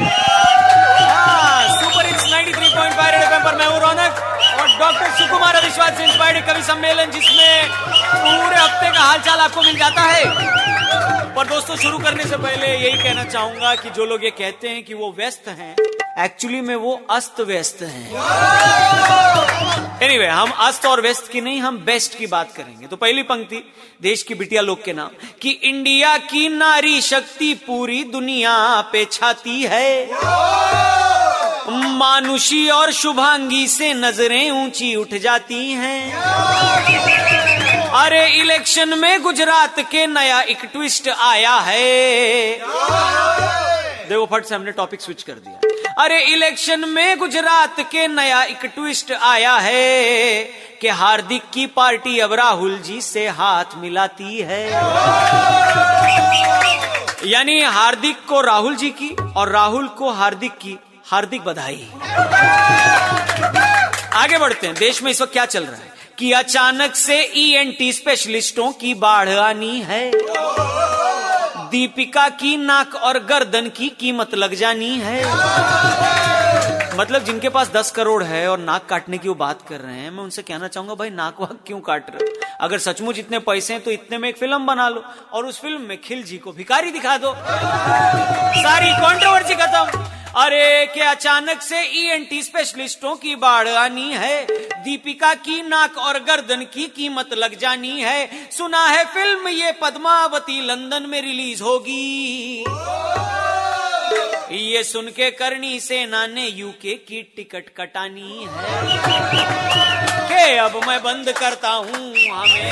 हाँ, super hits 93.5 red FM पर मैं हूँ रौनक और डॉक्टर सुकुमार अविश्वास से इंस्पायर्ड कवि सम्मेलन जिसमें पूरे हफ़्ते का हालचाल आपको मिल जाता है। पर दोस्तों शुरू करने से पहले यही कहना चाहूँगा कि जो लोग ये कहते हैं कि वो व्यस्त हैं एक्चुअली में वो अस्त व्यस्त हैं। एनीवे anyway, हम अस्त और व्यस्त की नहीं हम बेस्ट की बात करेंगे। तो पहली पंक्ति देश की बिटिया लोग के नाम। कि इंडिया की नारी शक्ति पूरी दुनिया पे छाती है। मानुषी और शुभांगी से नज़रें ऊँची उठ जाती हैं। अरे इलेक्शन में गुजरात के नया एक ट्विस्ट आया है। देखो फट से हमने टॉपिक स्विच कर दिया। अरे इलेक्शन में गुजरात के नया एक ट्विस्ट आया है कि हार्दिक की पार्टी अब राहुल जी से हाथ मिलाती है। यानी हार्दिक को राहुल जी की और राहुल को हार्दिक की, हार्दिक बधाई। आगे बढ़ते हैं। देश में इस वक्त क्या चल रहा है? कि अचानक से ईएनटी स्पेशलिस्टों की बाढ़ आनी है। दीपिका की नाक और गर्दन की कीमत लग जानी है। मतलब जिनके पास दस करोड़ है और नाक काटने की वो बात कर रहे हैं, मैं उनसे कहना चाहूँगा, भाई, नाक वाक क्यों काट रहे अगर सचमुच इतने पैसे हैं तो इतने में एक फ़िल्म बना लो और उस फ़िल्म में खिलजी को भिखारी दिखा दो। सारी कॉन्ट्रोवर्सी खत्म। अरे के अचानक से ईएनटी स्पेशलिस्टों की बाढ़ आनी है? दीपिका की नाक और गर्दन की कीमत लग जानी है। सुना है फ़िल्म, ये पद्मावती लंदन में रिलीज़ होगी। ये सुन के करनी सेना ने यूके की टिकट कटानी है। के अब मैं बंद करता हूँ, हमें